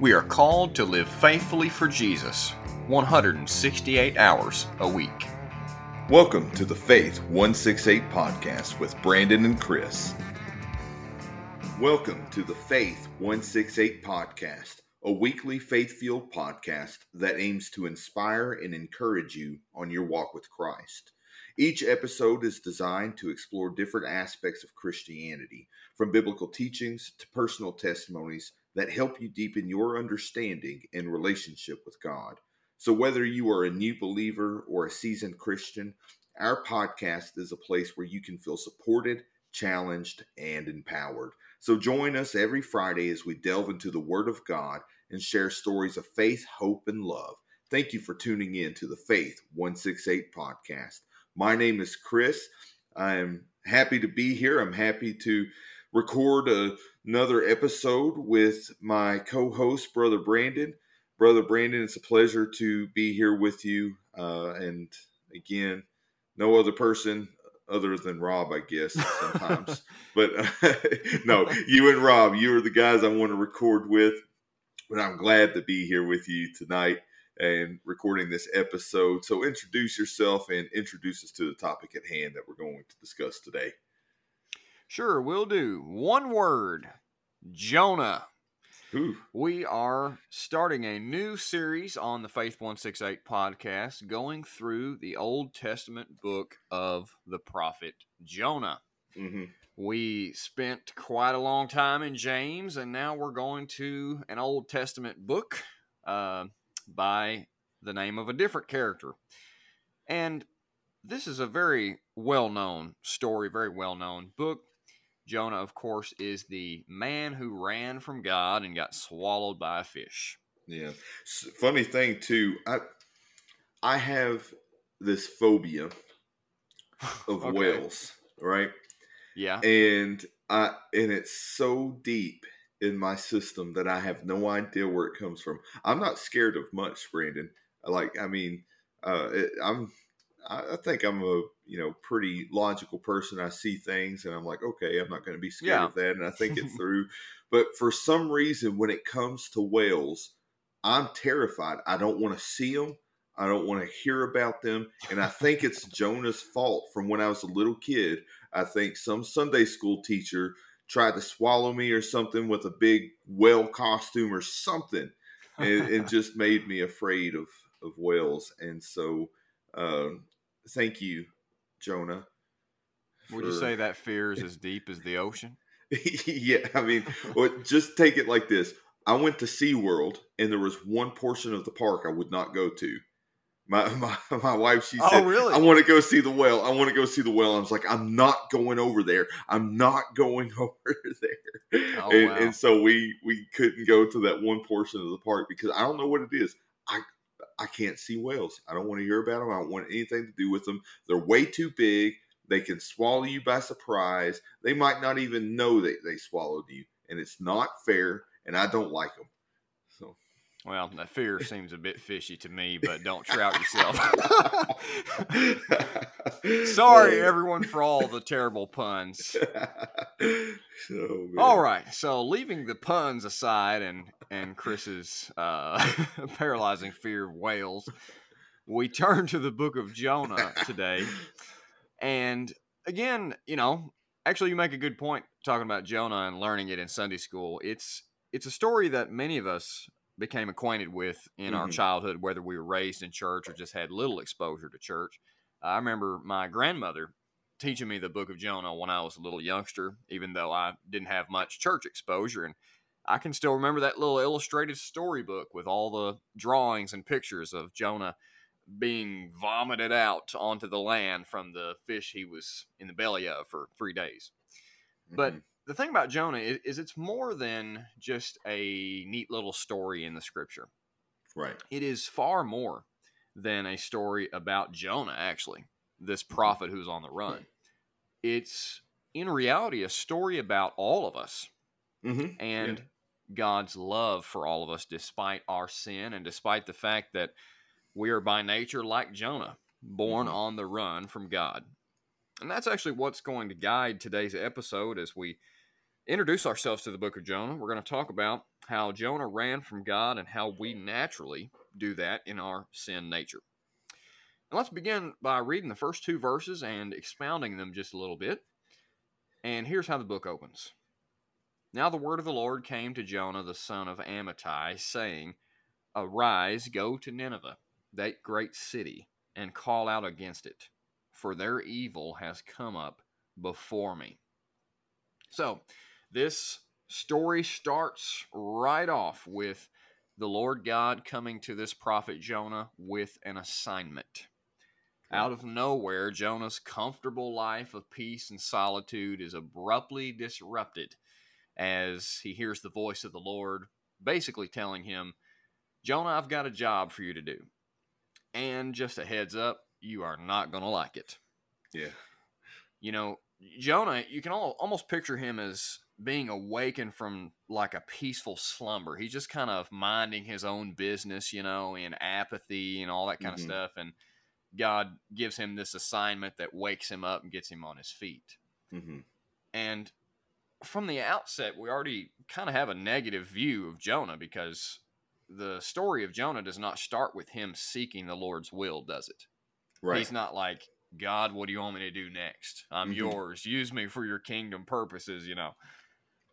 We are called to live faithfully for Jesus 168 hours a week. Welcome to the Faith 168 podcast with Brandon and Chris. Welcome to the Faith 168 podcast, a weekly faith filled podcast that aims to inspire and encourage you on your walk with Christ. Each episode is designed to explore different aspects of Christianity, from biblical teachings to personal testimonies that help you deepen your understanding and relationship with God. So, whether you are a new believer or a seasoned Christian, our podcast is a place where you can feel supported, challenged, and empowered. So, join us every Friday as we delve into the Word of God and share stories of faith, hope, and love. Thank you for tuning in to the Faith 168 podcast. My name is Chris. I'm happy to be here. I'm happy to record a, another episode with my co host, Brother Brandon. Brother Brandon, it's a pleasure to be here with you. Uh, and again, no other person other than Rob, I guess, sometimes. but uh, no, you and Rob, you are the guys I want to record with. But I'm glad to be here with you tonight and recording this episode. So introduce yourself and introduce us to the topic at hand that we're going to discuss today. Sure, we'll do. One word Jonah. Ooh. We are starting a new series on the Faith 168 podcast going through the Old Testament book of the prophet Jonah. Mm-hmm. We spent quite a long time in James, and now we're going to an Old Testament book uh, by the name of a different character. And this is a very well known story, very well known book. Jonah, of course, is the man who ran from God and got swallowed by a fish. Yeah. Funny thing too, I I have this phobia of Okay. whales, right? Yeah. And I and it's so deep in my system that I have no idea where it comes from. I'm not scared of much, Brandon. Like I mean, uh, it, I'm I I think I'm a you know pretty logical person. I see things and I'm like, okay, I'm not going to be scared Yeah. of that, and I think it through. But for some reason, when it comes to whales, I'm terrified. I don't want to see them. I don't want to hear about them. And I think it's Jonah's fault from when I was a little kid. I think some Sunday school teacher tried to swallow me or something with a big whale costume or something. And it just made me afraid of, of whales. And so, um, thank you, Jonah. Would you say that fear is as deep as the ocean? yeah, I mean, well, just take it like this. I went to SeaWorld and there was one portion of the park I would not go to. My my, my wife, she oh, said, Oh, really? I want to go see the whale. I want to go see the whale. I was like, I'm not going over there. I'm not going over there. Oh, and, wow. and so we we couldn't go to that one portion of the park because I don't know what it is. I can't see whales. I don't want to hear about them. I don't want anything to do with them. They're way too big. They can swallow you by surprise. They might not even know that they swallowed you, and it's not fair. And I don't like them. So Well, the fear seems a bit fishy to me, but don't trout yourself. Sorry, everyone, for all the terrible puns. so. All right, so leaving the puns aside and and Chris's uh, paralyzing fear of whales, we turn to the book of Jonah today. And again, you know, actually, you make a good point talking about Jonah and learning it in Sunday school. It's it's a story that many of us became acquainted with in our Mhm. childhood, whether we were raised in church or just had little exposure to church. I remember my grandmother teaching me the book of Jonah when I was a little youngster, even though I didn't have much church exposure. And I can still remember that little illustrated storybook with all the drawings and pictures of Jonah being vomited out onto the land from the fish he was in the belly of for three days. But Mhm. the thing about Jonah is, is it's more than just a neat little story in the scripture. right, It is far more than a story about Jonah, actually, this prophet who's on the run. It's in reality a story about all of us hmm and God's love for all of us, despite our sin and despite the fact that we are by nature like Jonah, born Mhm. on the run from God. And that's actually what's going to guide today's episode as we introduce ourselves to the book of Jonah, we're going to talk about how Jonah ran from God and how we naturally do that in our sin nature. And let's begin by reading the first two verses and expounding them just a little bit. And here's how the book opens. Now the word of the Lord came to Jonah the son of Amittai, saying, Arise, go to Nineveh, that great city, and call out against it, for their evil has come up before me. So, this story starts right off with the Lord God coming to this prophet Jonah with an assignment. Out of nowhere, Jonah's comfortable life of peace and solitude is abruptly disrupted as he hears the voice of the Lord basically telling him, Jonah, I've got a job for you to do. And just a heads up, you are not going to like it. Yeah. You know, Jonah, you can all, almost picture him as being awakened from like a peaceful slumber. He's just kind of minding his own business, you know, in apathy and all that kind Mhm. of stuff. And God gives him this assignment that wakes him up and gets him on his feet. hmm And from the outset, we already kind of have a negative view of Jonah because the story of Jonah does not start with him seeking the Lord's will, does it? Right. He's not like, God, what do you want me to do next? I'm Mhm. yours. Use me for your kingdom purposes, you know.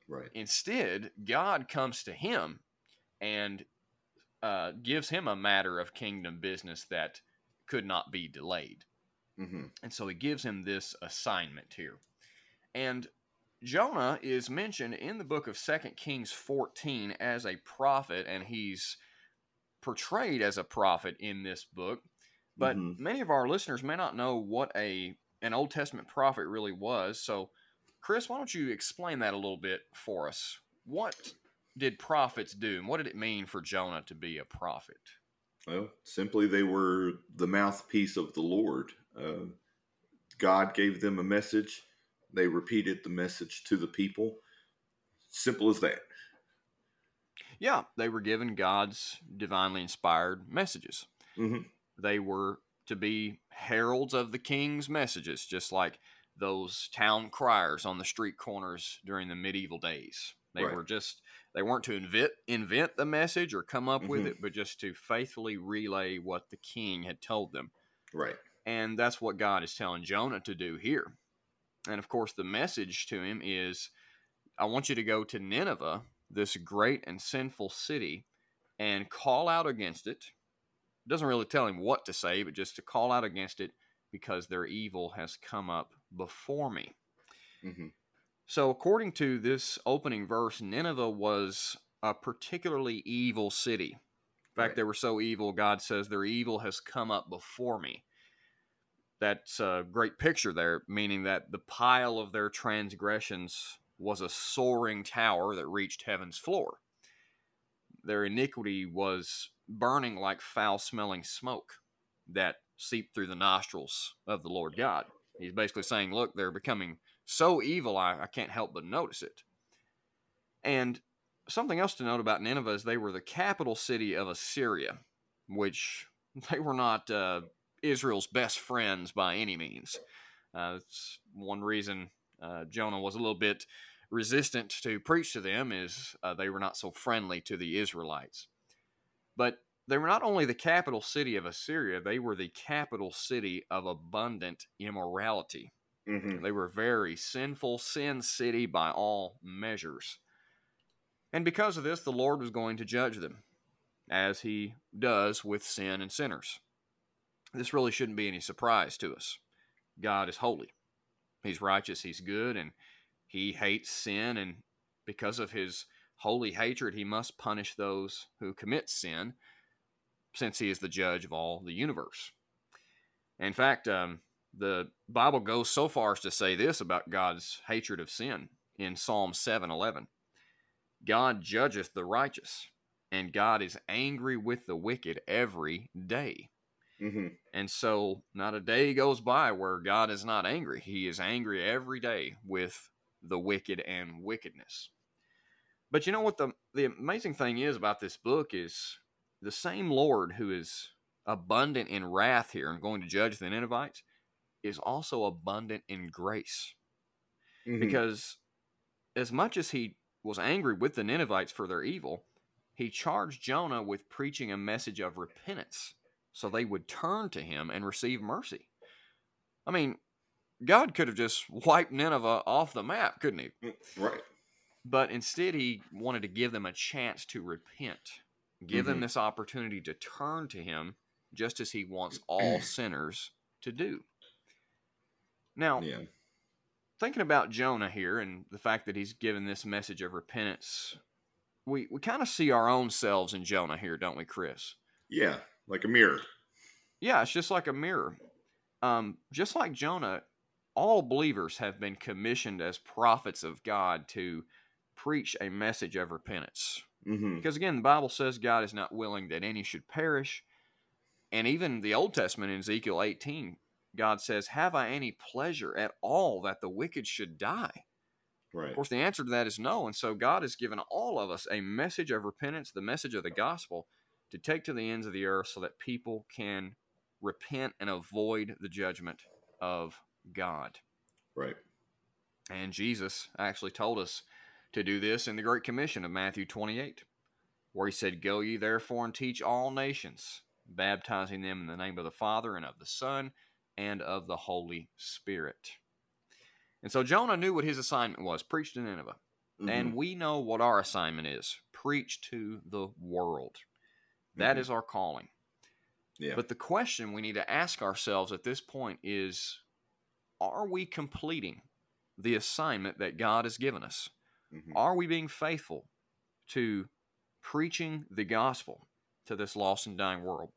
right. Instead, God comes to him and uh, gives him a matter of kingdom business that could not be delayed. hmm And so he gives him this assignment here. And Jonah is mentioned in the book of Second Kings 14 as a prophet, and he's portrayed as a prophet in this book. But Mhm. many of our listeners may not know what a an Old Testament prophet really was. So, Chris, why don't you explain that a little bit for us? What did prophets do, and what did it mean for Jonah to be a prophet? Well, simply they were the mouthpiece of the Lord. Uh, God gave them a message. They repeated the message to the people. Simple as that. Yeah, they were given God's divinely inspired messages. hmm They were to be heralds of the king's messages, just like those town criers on the street corners during the medieval days. They Right. were just they weren't to invent invent the message or come up with Mhm. it, but just to faithfully relay what the king had told them. Right. And that's what God is telling Jonah to do here. And of course, the message to him is I want you to go to Nineveh, this great and sinful city, and call out against it. It doesn't really tell him what to say, but just to call out against it because their evil has come up before me. Mm-hmm. So, according to this opening verse, Nineveh was a particularly evil city. In fact, Right. they were so evil, God says, their evil has come up before me. That's a great picture there, meaning that the pile of their transgressions was a soaring tower that reached heaven's floor. Their iniquity was burning like foul smelling smoke that seeped through the nostrils of the Lord God. He's basically saying, Look, they're becoming so evil, I, I can't help but notice it. And something else to note about Nineveh is they were the capital city of Assyria, which they were not uh, Israel's best friends by any means. Uh, that's one reason uh, Jonah was a little bit resistant to preach to them is uh, they were not so friendly to the Israelites. But they were not only the capital city of Assyria, they were the capital city of abundant immorality. hmm They were a very sinful, sin city by all measures. And because of this, the Lord was going to judge them, as he does with sin and sinners. This really shouldn't be any surprise to us. God is holy, He's righteous, He's good, and He hates sin. And because of His holy hatred, He must punish those who commit sin, since He is the judge of all the universe. In fact, um, the Bible goes so far as to say this about God's hatred of sin in Psalm 7:11. God judgeth the righteous, and God is angry with the wicked every day. Hmm And so, not a day goes by where God is not angry. He is angry every day with the wicked and wickedness. But you know what the the amazing thing is about this book is the same Lord who is abundant in wrath here and going to judge the Ninevites is also abundant in grace hmm because as much as he was angry with the Ninevites for their evil, he charged Jonah with preaching a message of repentance so they would turn to him and receive mercy. I mean, God could have just wiped Nineveh off the map, couldn't he? Mm, Right. But instead, he wanted to give them a chance to repent, give them Mhm. this opportunity to turn to him, just as he wants all sinners to do. Now, Yeah. thinking about Jonah here and the fact that he's given this message of repentance, we, we kind of see our own selves in Jonah here, don't we, Chris? Yeah. Like a mirror. Yeah, it's just like a mirror. Um, just like Jonah, all believers have been commissioned as prophets of God to preach a message of repentance. Mm-hmm. Because again, the Bible says God is not willing that any should perish. And even the Old Testament in Ezekiel 18, God says, Have I any pleasure at all that the wicked should die? Right. Of course, the answer to that is no. And so God has given all of us a message of repentance, the message of the gospel, to take to the ends of the earth so that people can repent and avoid the judgment of God. Right. And Jesus actually told us to do this in the Great Commission of Matthew 28, where he said, Go ye therefore and teach all nations, baptizing them in the name of the Father and of the Son and of the Holy Spirit. And so Jonah knew what his assignment was preach to Nineveh. Mhm. And we know what our assignment is preach to the world. That Mhm. is our calling. yeah. But the question we need to ask ourselves at this point is are we completing the assignment that God has given us? Mhm. Are we being faithful to preaching the gospel to this lost and dying world?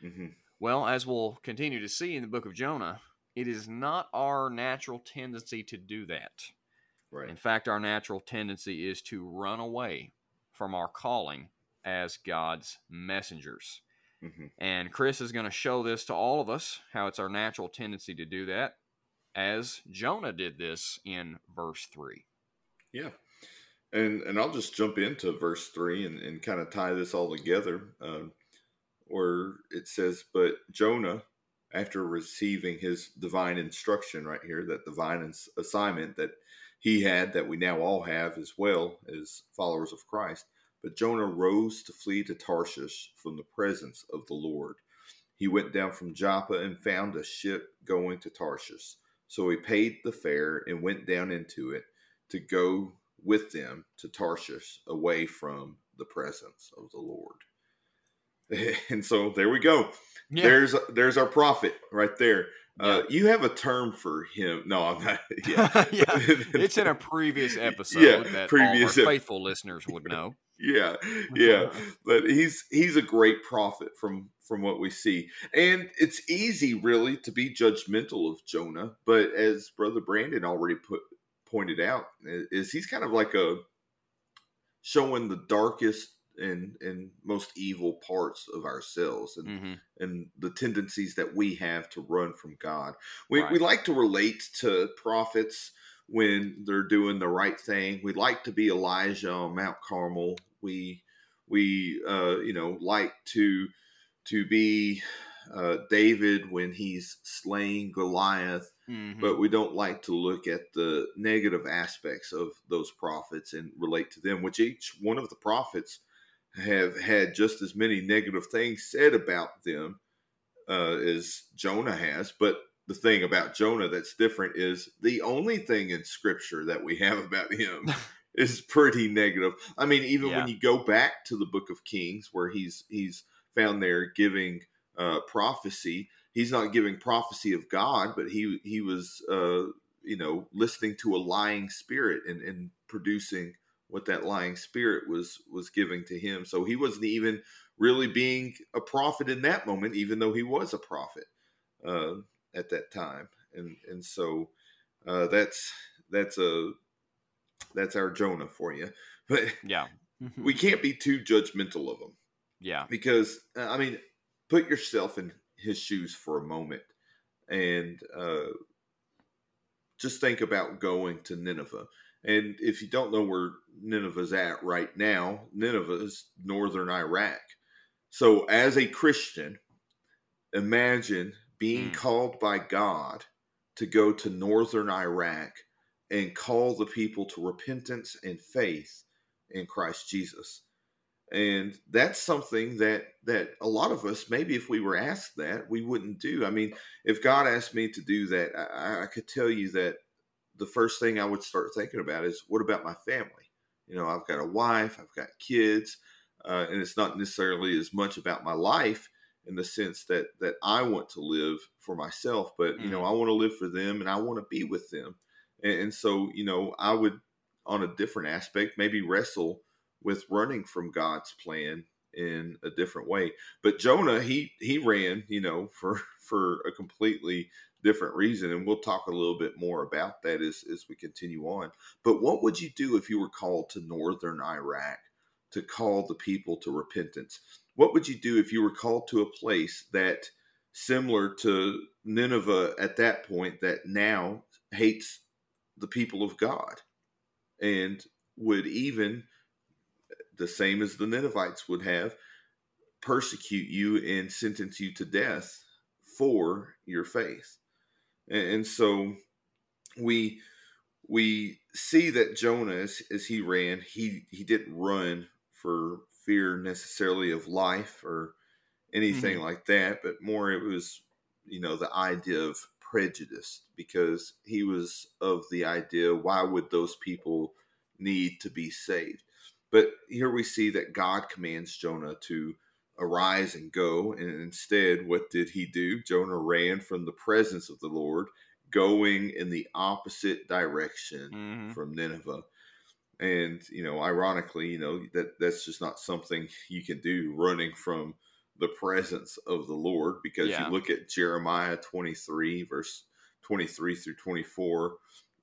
Mhm. Well, as we'll continue to see in the book of Jonah, it is not our natural tendency to do that. Right. In fact, our natural tendency is to run away from our calling as God's messengers. Mhm. And Chris is going to show this to all of us how it's our natural tendency to do that, as Jonah did this in verse 3. Yeah. And and I'll just jump into verse three and, and kind of tie this all together, um, where it says, "But Jonah, after receiving his divine instruction, right here, that divine ins- assignment that he had, that we now all have as well as followers of Christ, but Jonah rose to flee to Tarshish from the presence of the Lord. He went down from Joppa and found a ship going to Tarshish. So he paid the fare and went down into it to go with them to Tarshish away from the presence of the Lord. And so there we go. There's there's our prophet right there. Uh, you have a term for him. No, I'm not. Yeah, yeah. It's in a previous episode Yeah, that previous all our ep- faithful listeners would know. Yeah, yeah. But he's he's a great prophet from from what we see, and it's easy really to be judgmental of Jonah. But as Brother Brandon already put pointed out, is he's kind of like a showing the darkest and and most evil parts of ourselves and hmm and the tendencies that we have to run from God. We, we like to relate to prophets when they're doing the right thing. We like to be Elijah on Mount Carmel. We we uh, you know like to to be uh, David when he's slaying Goliath, hmm but we don't like to look at the negative aspects of those prophets and relate to them. Which each one of the prophets have had just as many negative things said about them uh, as Jonah has. But the thing about Jonah that's different is the only thing in Scripture that we have about him is pretty negative. I mean, even Yeah. when you go back to the Book of Kings, where he's he's found there giving uh, prophecy, he's not giving prophecy of God, but he he was uh, you know listening to a lying spirit and and producing what that lying spirit was was giving to him. So he wasn't even really being a prophet in that moment, even though he was a prophet uh, at that time. And and so uh, that's that's a that's our Jonah for you. But Yeah. Mhm. we can't be too judgmental of him yeah. because uh, I mean, put yourself in his shoes for a moment and uh, just think about going to Nineveh. And if you don't know where Nineveh's at right now, Nineveh is northern Iraq. So, as a Christian, imagine being Mm. called by God to go to northern Iraq and call the people to repentance and faith in Christ Jesus. And that's something that that a lot of us, maybe if we were asked that, we wouldn't do. I mean, if God asked me to do that, I, I could tell you that the first thing I would start thinking about is what about my family? You know, I've got a wife, I've got kids, uh, and it's not necessarily as much about my life in the sense that that I want to live for myself, but you know, mm. I want to live for them and I want to be with them. And, and so, you know, I would on a different aspect maybe wrestle with running from God's plan in a different way. But Jonah, he he ran, you know, for for a completely different reason, and we'll talk a little bit more about that as as we continue on. But what would you do if you were called to northern Iraq to call the people to repentance? What would you do if you were called to a place that similar to Nineveh at that point that now hates the people of God and would even the same as the Ninevites would have persecute you and sentence you to death for your faith. And, so we we see that Jonah as, as he ran, he he didn't run for fear necessarily of life or anything mm-hmm. like that, but more it was, you know, the idea of prejudice because he was of the idea why would those people need to be saved? But here we see that God commands Jonah to arise and go. And instead, what did he do? Jonah ran from the presence of the Lord, going in the opposite direction mm-hmm. from Nineveh. And, you know, ironically, you know, that that's just not something you can do running from the presence of the Lord because yeah. you look at Jeremiah 23, verse 23 through 24.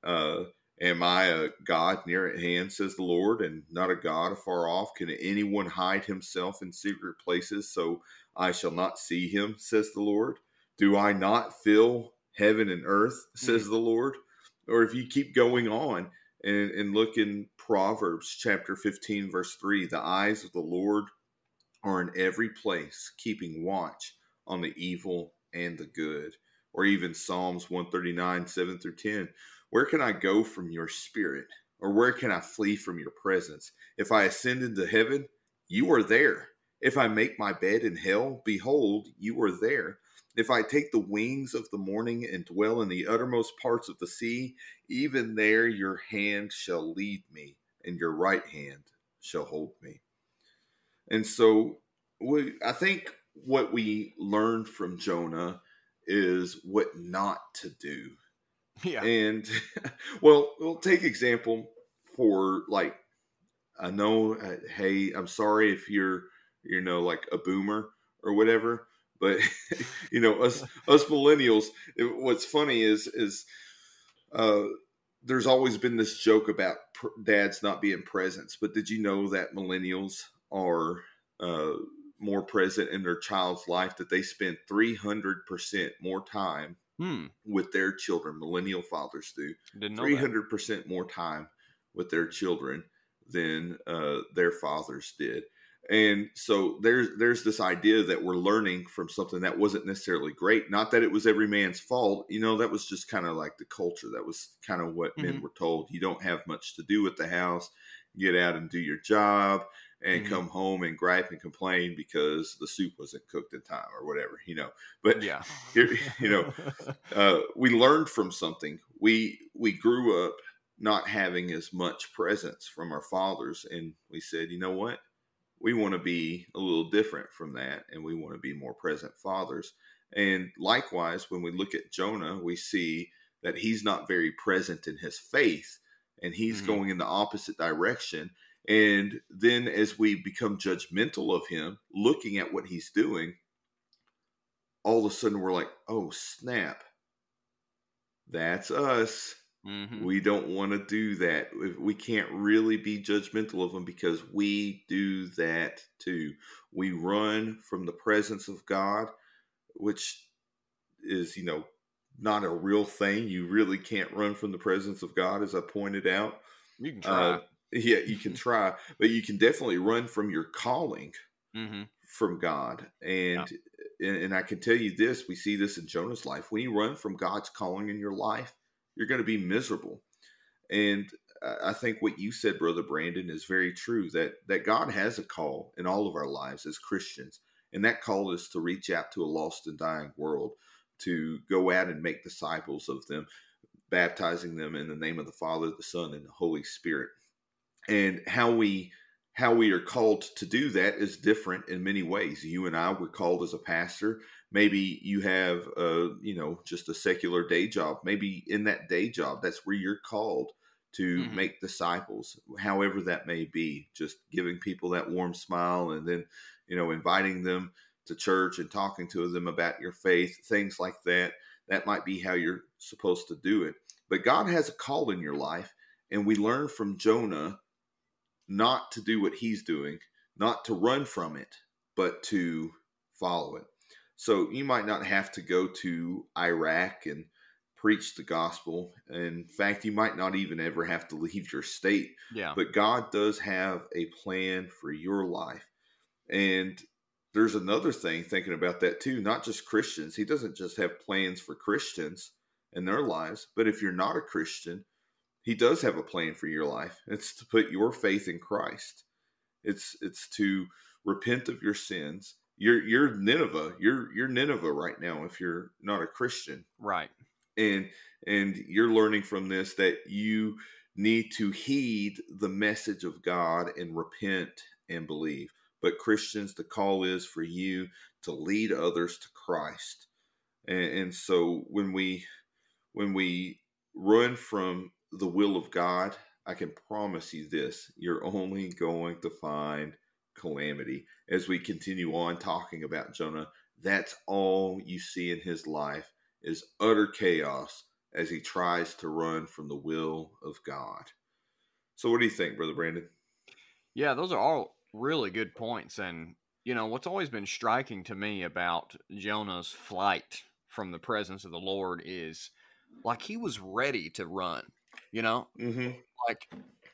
Uh, Am I a God near at hand, says the Lord, and not a God afar off? Can anyone hide himself in secret places so I shall not see him, says the Lord? Do I not fill heaven and earth, says mm-hmm. the Lord? Or if you keep going on and, and look in Proverbs chapter 15, verse 3, the eyes of the Lord are in every place, keeping watch on the evil and the good. Or even Psalms 139, 7 through 10. Where can I go from your spirit? Or where can I flee from your presence? If I ascend into heaven, you are there. If I make my bed in hell, behold, you are there. If I take the wings of the morning and dwell in the uttermost parts of the sea, even there your hand shall lead me, and your right hand shall hold me. And so we, I think what we learned from Jonah is what not to do yeah. And well, we'll take example for like I know uh, hey, I'm sorry if you're you know like a boomer or whatever, but you know us us millennials it, what's funny is is uh there's always been this joke about pr- dads not being presents, but did you know that millennials are uh, more present in their child's life that they spend 300% more time hmm. with their children. Millennial fathers do three hundred percent more time with their children than uh, their fathers did. And so there's there's this idea that we're learning from something that wasn't necessarily great. Not that it was every man's fault. You know, that was just kind of like the culture. That was kind of what mm-hmm. men were told. You don't have much to do with the house. Get out and do your job and mm-hmm. come home and gripe and complain because the soup wasn't cooked in time or whatever, you know. But yeah, you know, uh, we learned from something. We we grew up not having as much presence from our fathers, and we said, you know what, we want to be a little different from that, and we want to be more present fathers. And likewise, when we look at Jonah, we see that he's not very present in his faith, and he's mm-hmm. going in the opposite direction and then as we become judgmental of him, looking at what he's doing, all of a sudden we're like, oh, snap. That's us. Mm-hmm. We don't want to do that. We can't really be judgmental of them because we do that too. We run from the presence of God, which is, you know, not a real thing. You really can't run from the presence of God, as I pointed out. You can try. Uh, yeah, you can try, but you can definitely run from your calling mm-hmm. from God. And, yeah. and and I can tell you this: we see this in Jonah's life. When you run from God's calling in your life, you're going to be miserable. And I think what you said, Brother Brandon, is very true that, that God has a call in all of our lives as Christians. And that call is to reach out to a lost and dying world, to go out and make disciples of them, baptizing them in the name of the Father, the Son, and the Holy Spirit. And how we how we are called to do that is different in many ways. You and I were called as a pastor. Maybe you have a, you know, just a secular day job. Maybe in that day job, that's where you're called to mm-hmm. make disciples, however that may be, just giving people that warm smile and then, you know, inviting them to church and talking to them about your faith, things like that. That might be how you're supposed to do it. But God has a call in your life, and we learn from Jonah not to do what he's doing, not to run from it, but to follow it. So you might not have to go to Iraq and preach the gospel. In fact, you might not even ever have to leave your state. Yeah. But God does have a plan for your life. And there's another thing thinking about that too, not just Christians. He doesn't just have plans for Christians in their lives, but if you're not a Christian, he does have a plan for your life. It's to put your faith in Christ. It's it's to repent of your sins. You're you're Nineveh. You're you're Nineveh right now if you're not a Christian. Right and and you're learning from this that you need to heed the message of God and repent and believe. But Christians, the call is for you to lead others to Christ. And, and so when we when we run from the will of God, I can promise you this: you're only going to find calamity. As we continue on talking about Jonah, that's all you see in his life is utter chaos as he tries to run from the will of God. So, what do you think, Brother Brandon? Yeah, those are all really good points. And, you know, what's always been striking to me about Jonah's flight from the presence of the Lord is like he was ready to run, you know? Mm-hmm. Like,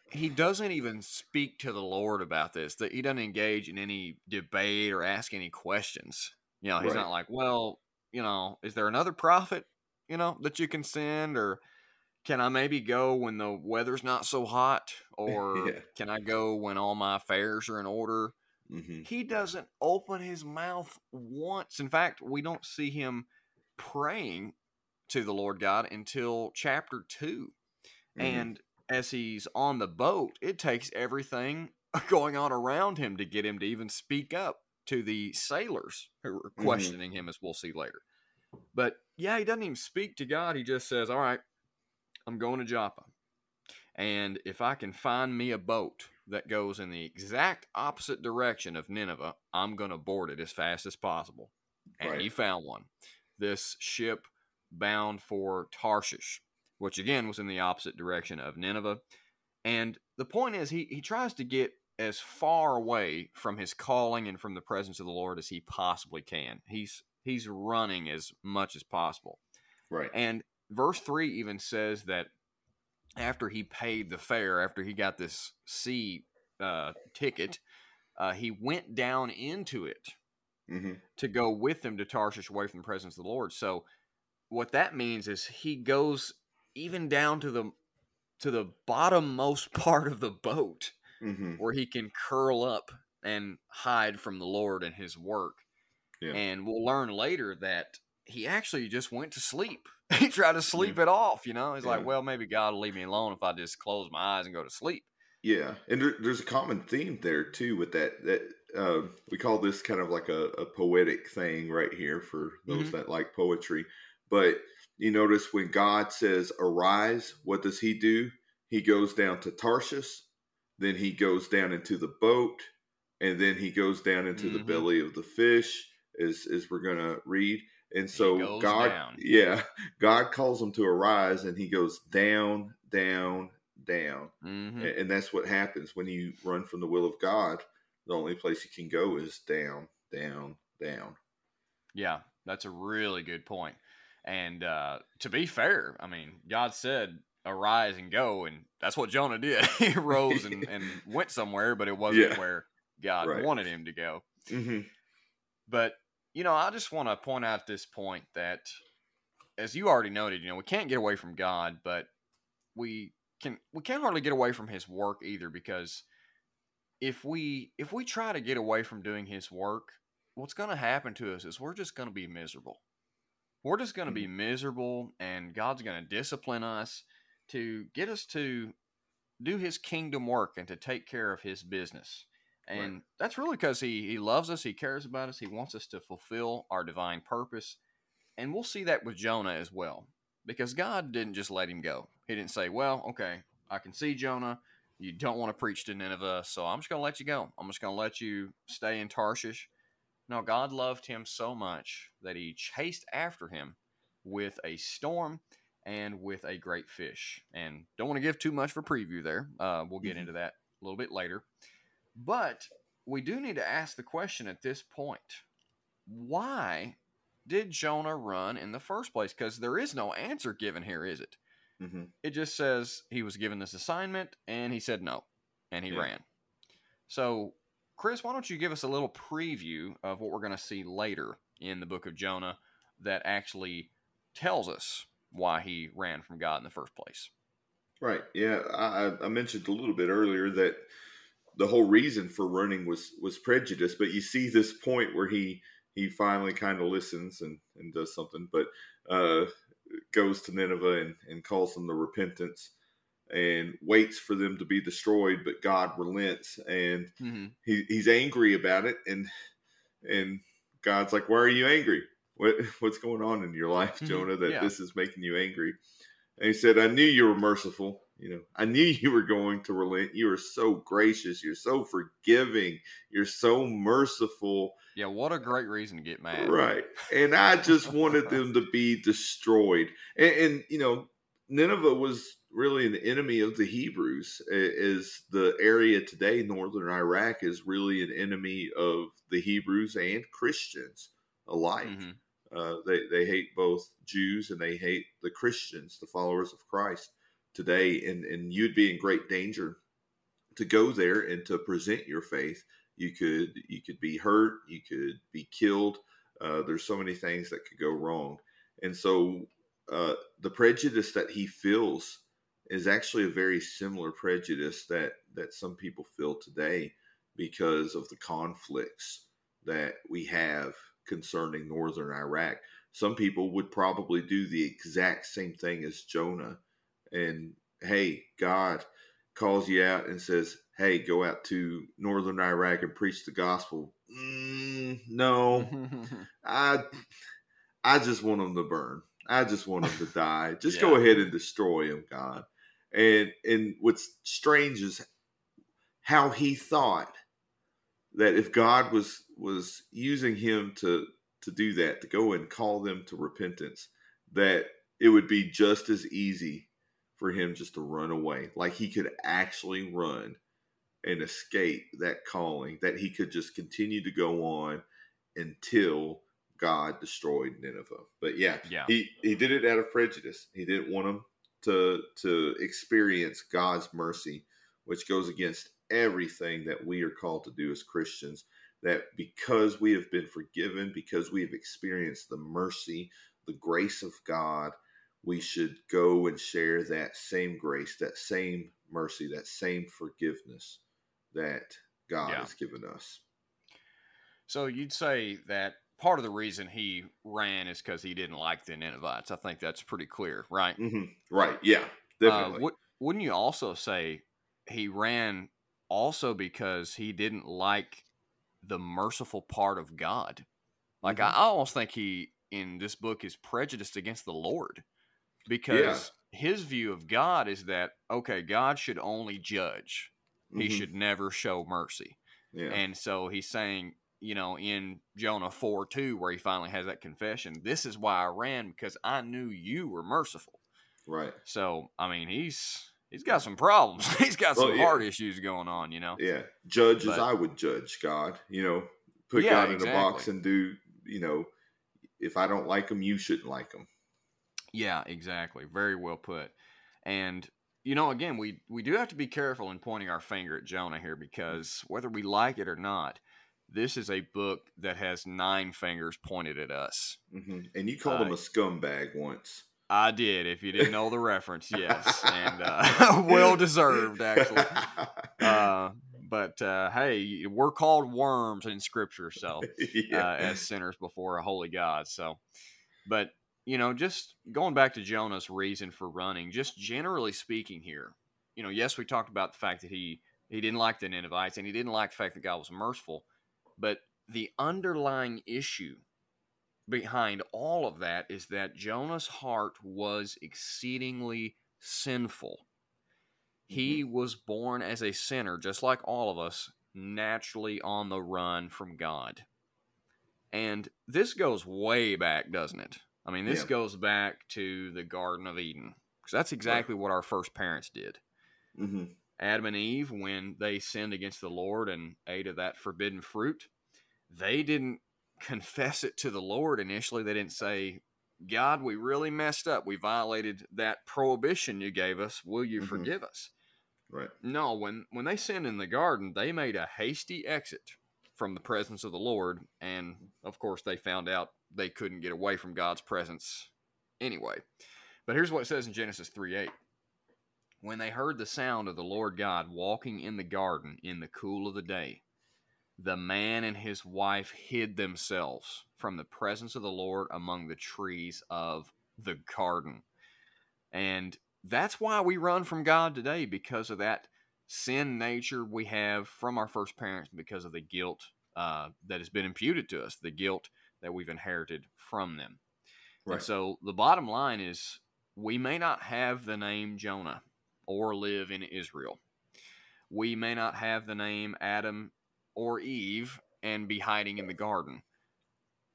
he doesn't even speak to the Lord about this, that he doesn't engage in any debate or ask any questions. You know, he's right. not like, well, you know, is there another prophet, you know, that you can send or can I maybe go when the weather's not so hot or yeah. can I go when all my affairs are in order? Mm-hmm. He doesn't open his mouth once. In fact, we don't see him praying to the Lord God until chapter 2. Mm-hmm. And as he's on the boat, it takes everything going on around him to get him to even speak up to the sailors who were mm-hmm. questioning mm-hmm. him, as we'll see later. But yeah, he doesn't even speak to God. He just says, All right, I'm going to Joppa. And if I can find me a boat that goes in the exact opposite direction of Nineveh, I'm going to board it as fast as possible. And right. he found one. This ship bound for Tarshish, which again was in the opposite direction of Nineveh. And the point is, he, he tries to get as far away from his calling and from the presence of the Lord as he possibly can. He's he's running as much as possible. Right. And verse 3 even says that after he paid the fare, after he got this sea uh, ticket, uh, he went down into it mm-hmm. to go with them to Tarshish away from the presence of the Lord. So what that means is he goes even down to the to the bottommost part of the boat mm-hmm. where he can curl up and hide from the Lord and his work. Yeah. And we'll learn later that he actually just went to sleep. he tried to sleep it off, you know. He's yeah. like, well, maybe God will leave me alone if I just close my eyes and go to sleep. Yeah, and there, there's a common theme there too with that. That uh, we call this kind of like a, a poetic thing right here for those mm-hmm. that like poetry. But you notice when God says arise, what does He do? He goes down to Tarshish then he goes down into the boat, and then he goes down into mm-hmm. the belly of the fish, as as we're gonna read. And so God, down. yeah, God calls him to arise, and he goes down, down, down, mm-hmm. and, and that's what happens when you run from the will of God. The only place you can go is down, down, down. Yeah, that's a really good point. And uh, to be fair, I mean, God said, arise and go. And that's what Jonah did. he rose and, and, went somewhere, but it wasn't yeah. where God right. wanted him to go. Mm-hmm. But, you know, I just want to point out this point that, as you already noted, you know, we can't get away from God, but we can we can't hardly get away from his work either because if we if we try to get away from doing his work, what's going to happen to us is we're just going to be miserable. We're just going to be Mm-hmm. miserable, and God's going to discipline us to get us to do His kingdom work and to take care of His business. Right. And that's really because he, he loves us, He cares about us, He wants us to fulfill our divine purpose. And we'll see that with Jonah as well, because God didn't just let him go. He didn't say, Well, okay, I can see Jonah. You don't want to preach to Nineveh, so I'm just going to let you go. I'm just going to let you stay in Tarshish. No, God loved him so much that he chased after him with a storm and with a great fish. And don't want to give too much for preview there. Uh, we'll get Mhm. into that a little bit later. But we do need to ask the question at this point why did Jonah run in the first place? Because there is no answer given here, is it? hmm It just says he was given this assignment and he said no, and he Yeah. ran. So, Chris, why don't you give us a little preview of what we're going to see later in the book of Jonah that actually tells us why he ran from God in the first place? Right. Yeah. I, I- mentioned a little bit earlier that the whole reason for running was was prejudice, but you see this point where he he finally kind of listens and and does something, but uh, goes to Nineveh and, and calls them the repentance and waits for them to be destroyed, but God relents and Mm-hmm. he, he's angry about it and and God's like, Why are you angry? What what's going on in your life, Mhm. Jonah, that Yeah. this is making you angry? And he said, I knew you were merciful. You know, I knew you were going to relent. You are so gracious. You're so forgiving. You're so merciful. Yeah, what a great reason to get mad. Right. And I just wanted them to be destroyed. And, and, you know, Nineveh was really an enemy of the Hebrews, as the area today, northern Iraq, is really an enemy of the Hebrews and Christians alike. Mhm. Uh, they, they hate both Jews and they hate the Christians, the followers of Christ today. And, and you'd be in great danger to go there and to present your faith. You could you could be hurt, you could be killed. Uh, there's so many things that could go wrong, and so uh, the prejudice that he feels is actually a very similar prejudice that that some people feel today because of the conflicts that we have concerning northern Iraq. Some people would probably do the exact same thing as Jonah, and hey, God calls you out and says, "Hey, go out to northern Iraq and preach the gospel." Mm, no, I, I just want them to burn. I just want them to die. Just go ahead and destroy them, God. And and what's strange is how he thought that if God was was using him to to do that, to go and call them to repentance, that it would be just as easy for him just to run away. Like he could actually run and escape that calling, that he could just continue to go on until God destroyed Nineveh. But yeah, Yeah. he, he did it out of prejudice. He didn't want them to to experience God's mercy, which goes against everything that we are called to do as Christians. That because we have been forgiven, because we have experienced the mercy, the grace of God, we should go and share that same grace, that same mercy, that same forgiveness that God Yeah. has given us. So you'd say that part of the reason he ran is because he didn't like the Ninevites. I think that's pretty clear, right? hmm Right? Yeah, Uh, definitely. would, wouldn't you also say he ran also because he didn't like the merciful part of God? Like, I Mhm. almost think he, in this book, is prejudiced against the Lord because his view of God is that, okay, God should only judge, he Mhm. should never show mercy. Yeah. And so he's saying, you know, in Jonah 4 2, where he finally has that confession, this is why I ran because I knew you were merciful. right. So, I mean, he's he's got some problems. he's got some yeah. heart issues going on, you know? Yeah. Judge as I would judge God. You know, put Yeah, God in a box and do. You know, if I don't like him, you shouldn't like him. Yeah, exactly. Very well put. And you know, again, we we do have to be careful in pointing our finger at Jonah here because whether we like it or not, this is a book that has nine fingers pointed at us. hmm And you called him Uh, a scumbag once. I did. If you didn't know the reference, yes, and uh, well deserved actually. Uh, but uh, hey, we're called worms in Scripture, so yeah. uh, as sinners before a holy God. So, but you know, just going back to Jonah's reason for running, just generally speaking here, you know, yes, we talked about the fact that he he didn't like the Ninevites and he didn't like the fact that God was merciful, but the underlying issue behind all of that is that Jonah's heart was exceedingly sinful. He was born as a sinner, just like all of us, naturally on the run from God. And this goes way back, doesn't it? I mean, this Yeah. goes back to the Garden of Eden. Because that's exactly what our first parents did. hmm Adam and Eve, when they sinned against the Lord and ate of that forbidden fruit, they didn't confess it to the Lord initially. They didn't say, God, we really messed up. We violated that prohibition you gave us. Will you Mhm. forgive us? Right. No, when, when they sinned in the garden, they made a hasty exit from the presence of the Lord. And of course, they found out they couldn't get away from God's presence anyway. But here's what it says in Genesis 3 8. When they heard the sound of the Lord God walking in the garden in the cool of the day, the man and his wife hid themselves from the presence of the Lord among the trees of the garden. And that's why we run from God today because of that sin nature we have from our first parents, because of the guilt uh, that has been imputed to us, the guilt that we've inherited from them. Right. And so the bottom line is we may not have the name Jonah or live in Israel. We may not have the name Adam or Eve and be hiding in the garden.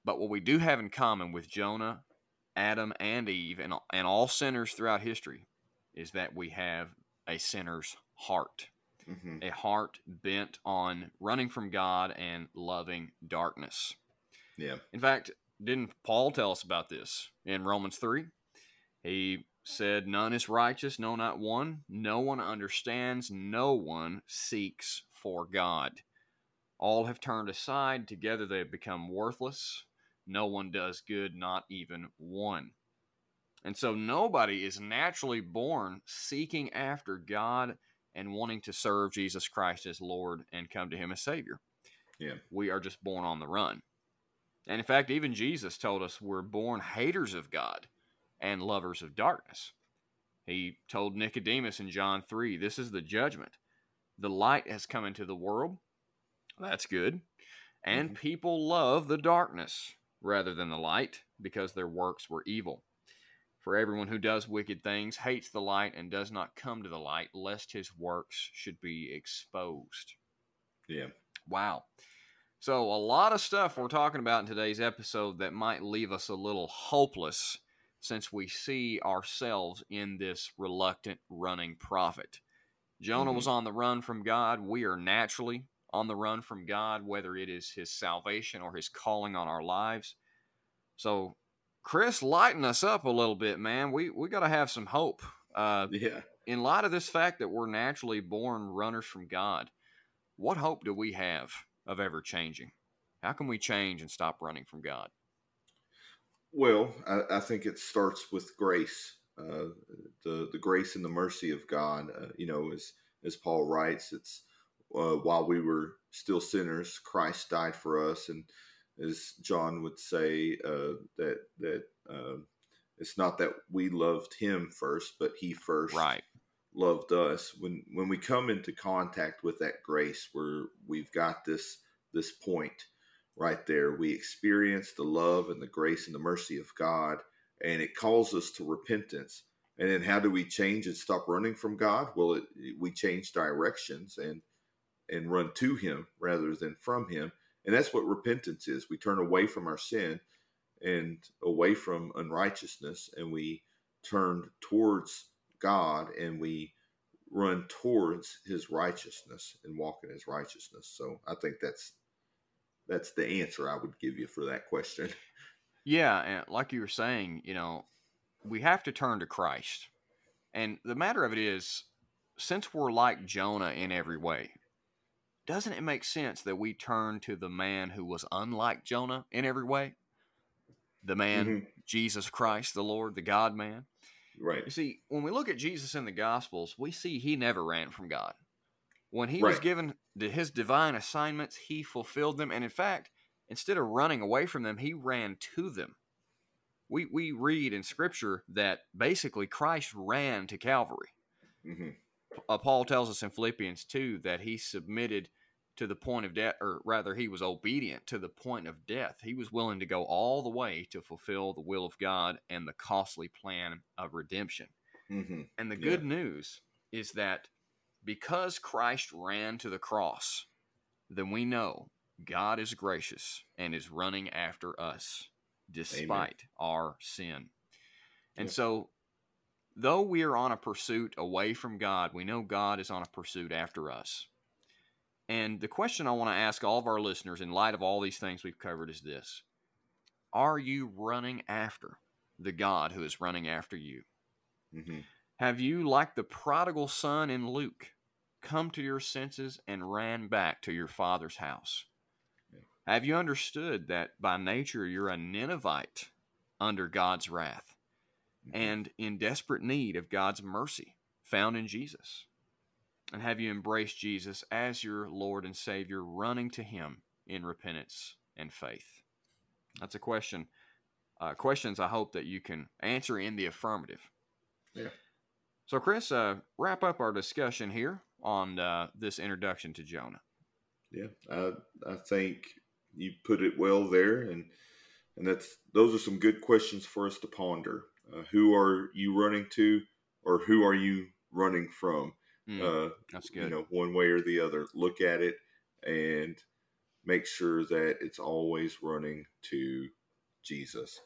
But what we do have in common with Jonah, Adam, and Eve, and, and all sinners throughout history, is that we have a sinner's heart, hmm a heart bent on running from God and loving darkness. Yeah. In fact, didn't Paul tell us about this in Romans 3? He said, None is righteous, no, not one. No one understands, no one seeks for God. All have turned aside, together they have become worthless. No one does good, not even one. And so nobody is naturally born seeking after God and wanting to serve Jesus Christ as Lord and come to Him as Savior. Yeah. We are just born on the run. And in fact, even Jesus told us we're born haters of God and lovers of darkness. He told Nicodemus in John 3 this is the judgment. The light has come into the world. That's good. And Mhm. people love the darkness rather than the light because their works were evil. For everyone who does wicked things hates the light and does not come to the light, lest his works should be exposed. Yeah. Wow. So, a lot of stuff we're talking about in today's episode that might leave us a little hopeless since we see ourselves in this reluctant running prophet. Jonah Mhm. was on the run from God. We are naturally on the run from God, whether it is his salvation or his calling on our lives. So, Chris, lighten us up a little bit, man. We we got to have some hope. Uh, Yeah. in light of this fact that we're naturally born runners from God, what hope do we have of ever changing? How can we change and stop running from God? Well, I, I think it starts with grace, uh, the the grace and the mercy of God. Uh, you know, as as Paul writes, it's uh, while we were still sinners, Christ died for us, and as John would say, uh, that that uh, it's not that we loved Him first, but He first Right. loved us. When when we come into contact with that grace, where we've got this this point right there, we experience the love and the grace and the mercy of God, and it calls us to repentance. And then, how do we change and stop running from God? Well, it, we change directions and and run to Him rather than from Him, and that's what repentance is. We turn away from our sin and away from unrighteousness, and we turn towards God and we run towards his righteousness and walk in his righteousness. So I think that's that's the answer I would give you for that question. Yeah, and like you were saying, you know, we have to turn to Christ. And the matter of it is, since we're like Jonah in every way, doesn't it make sense that we turn to the man who was unlike Jonah in every way? the man, mm-hmm. Jesus Christ, the Lord, the God man. Right. You see, when we look at Jesus in the Gospels, we see he never ran from God. When he right. was given his divine assignments, he fulfilled them. And in fact, instead of running away from them, he ran to them. We, we read in Scripture that basically Christ ran to Calvary. Mm-hmm. Uh, Paul tells us in Philippians 2 that he submitted to the point of death, or rather, he was obedient to the point of death. He was willing to go all the way to fulfill the will of God and the costly plan of redemption. Mm-hmm. And the good yeah. news is that because Christ ran to the cross, then we know God is gracious and is running after us despite Amen. our sin. And yeah. so, though we are on a pursuit away from God, we know God is on a pursuit after us. And the question I want to ask all of our listeners in light of all these things we've covered is this Are you running after the God who is running after you? Mm-hmm. Have you, like the prodigal son in Luke, come to your senses and ran back to your father's house? Have you understood that by nature you're a Ninevite under God's wrath mm-hmm. and in desperate need of God's mercy found in Jesus? And have you embraced Jesus as your Lord and Savior, running to Him in repentance and faith? That's a question. Uh, questions I hope that you can answer in the affirmative. Yeah. So, Chris, uh, wrap up our discussion here on uh, this introduction to Jonah. Yeah, I, I think you put it well there, and and that's those are some good questions for us to ponder. Uh, who are you running to, or who are you running from? Mm, uh, that's good. You know, one way or the other. Look at it and make sure that it's always running to Jesus.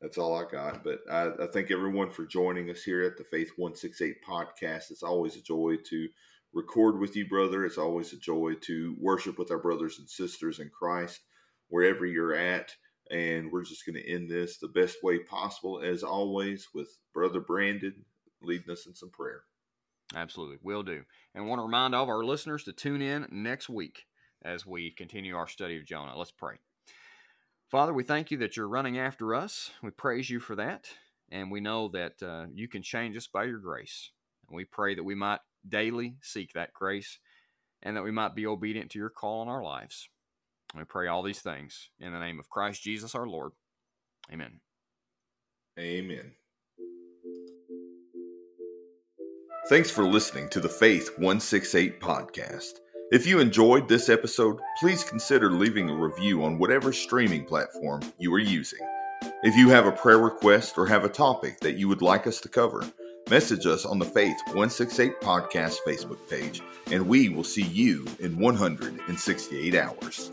That's all I got. But I, I thank everyone for joining us here at the Faith 168 podcast. It's always a joy to record with you, brother. It's always a joy to worship with our brothers and sisters in Christ wherever you're at. And we're just going to end this the best way possible, as always, with Brother Brandon leading us in some prayer. Absolutely, will do. And want to remind all of our listeners to tune in next week as we continue our study of Jonah. Let's pray. Father, we thank you that you're running after us. We praise you for that. And we know that uh, you can change us by your grace. And we pray that we might daily seek that grace and that we might be obedient to your call in our lives. We pray all these things in the name of Christ Jesus our Lord. Amen. Amen. Thanks for listening to the Faith 168 podcast. If you enjoyed this episode, please consider leaving a review on whatever streaming platform you are using. If you have a prayer request or have a topic that you would like us to cover, message us on the Faith 168 podcast Facebook page, and we will see you in 168 hours.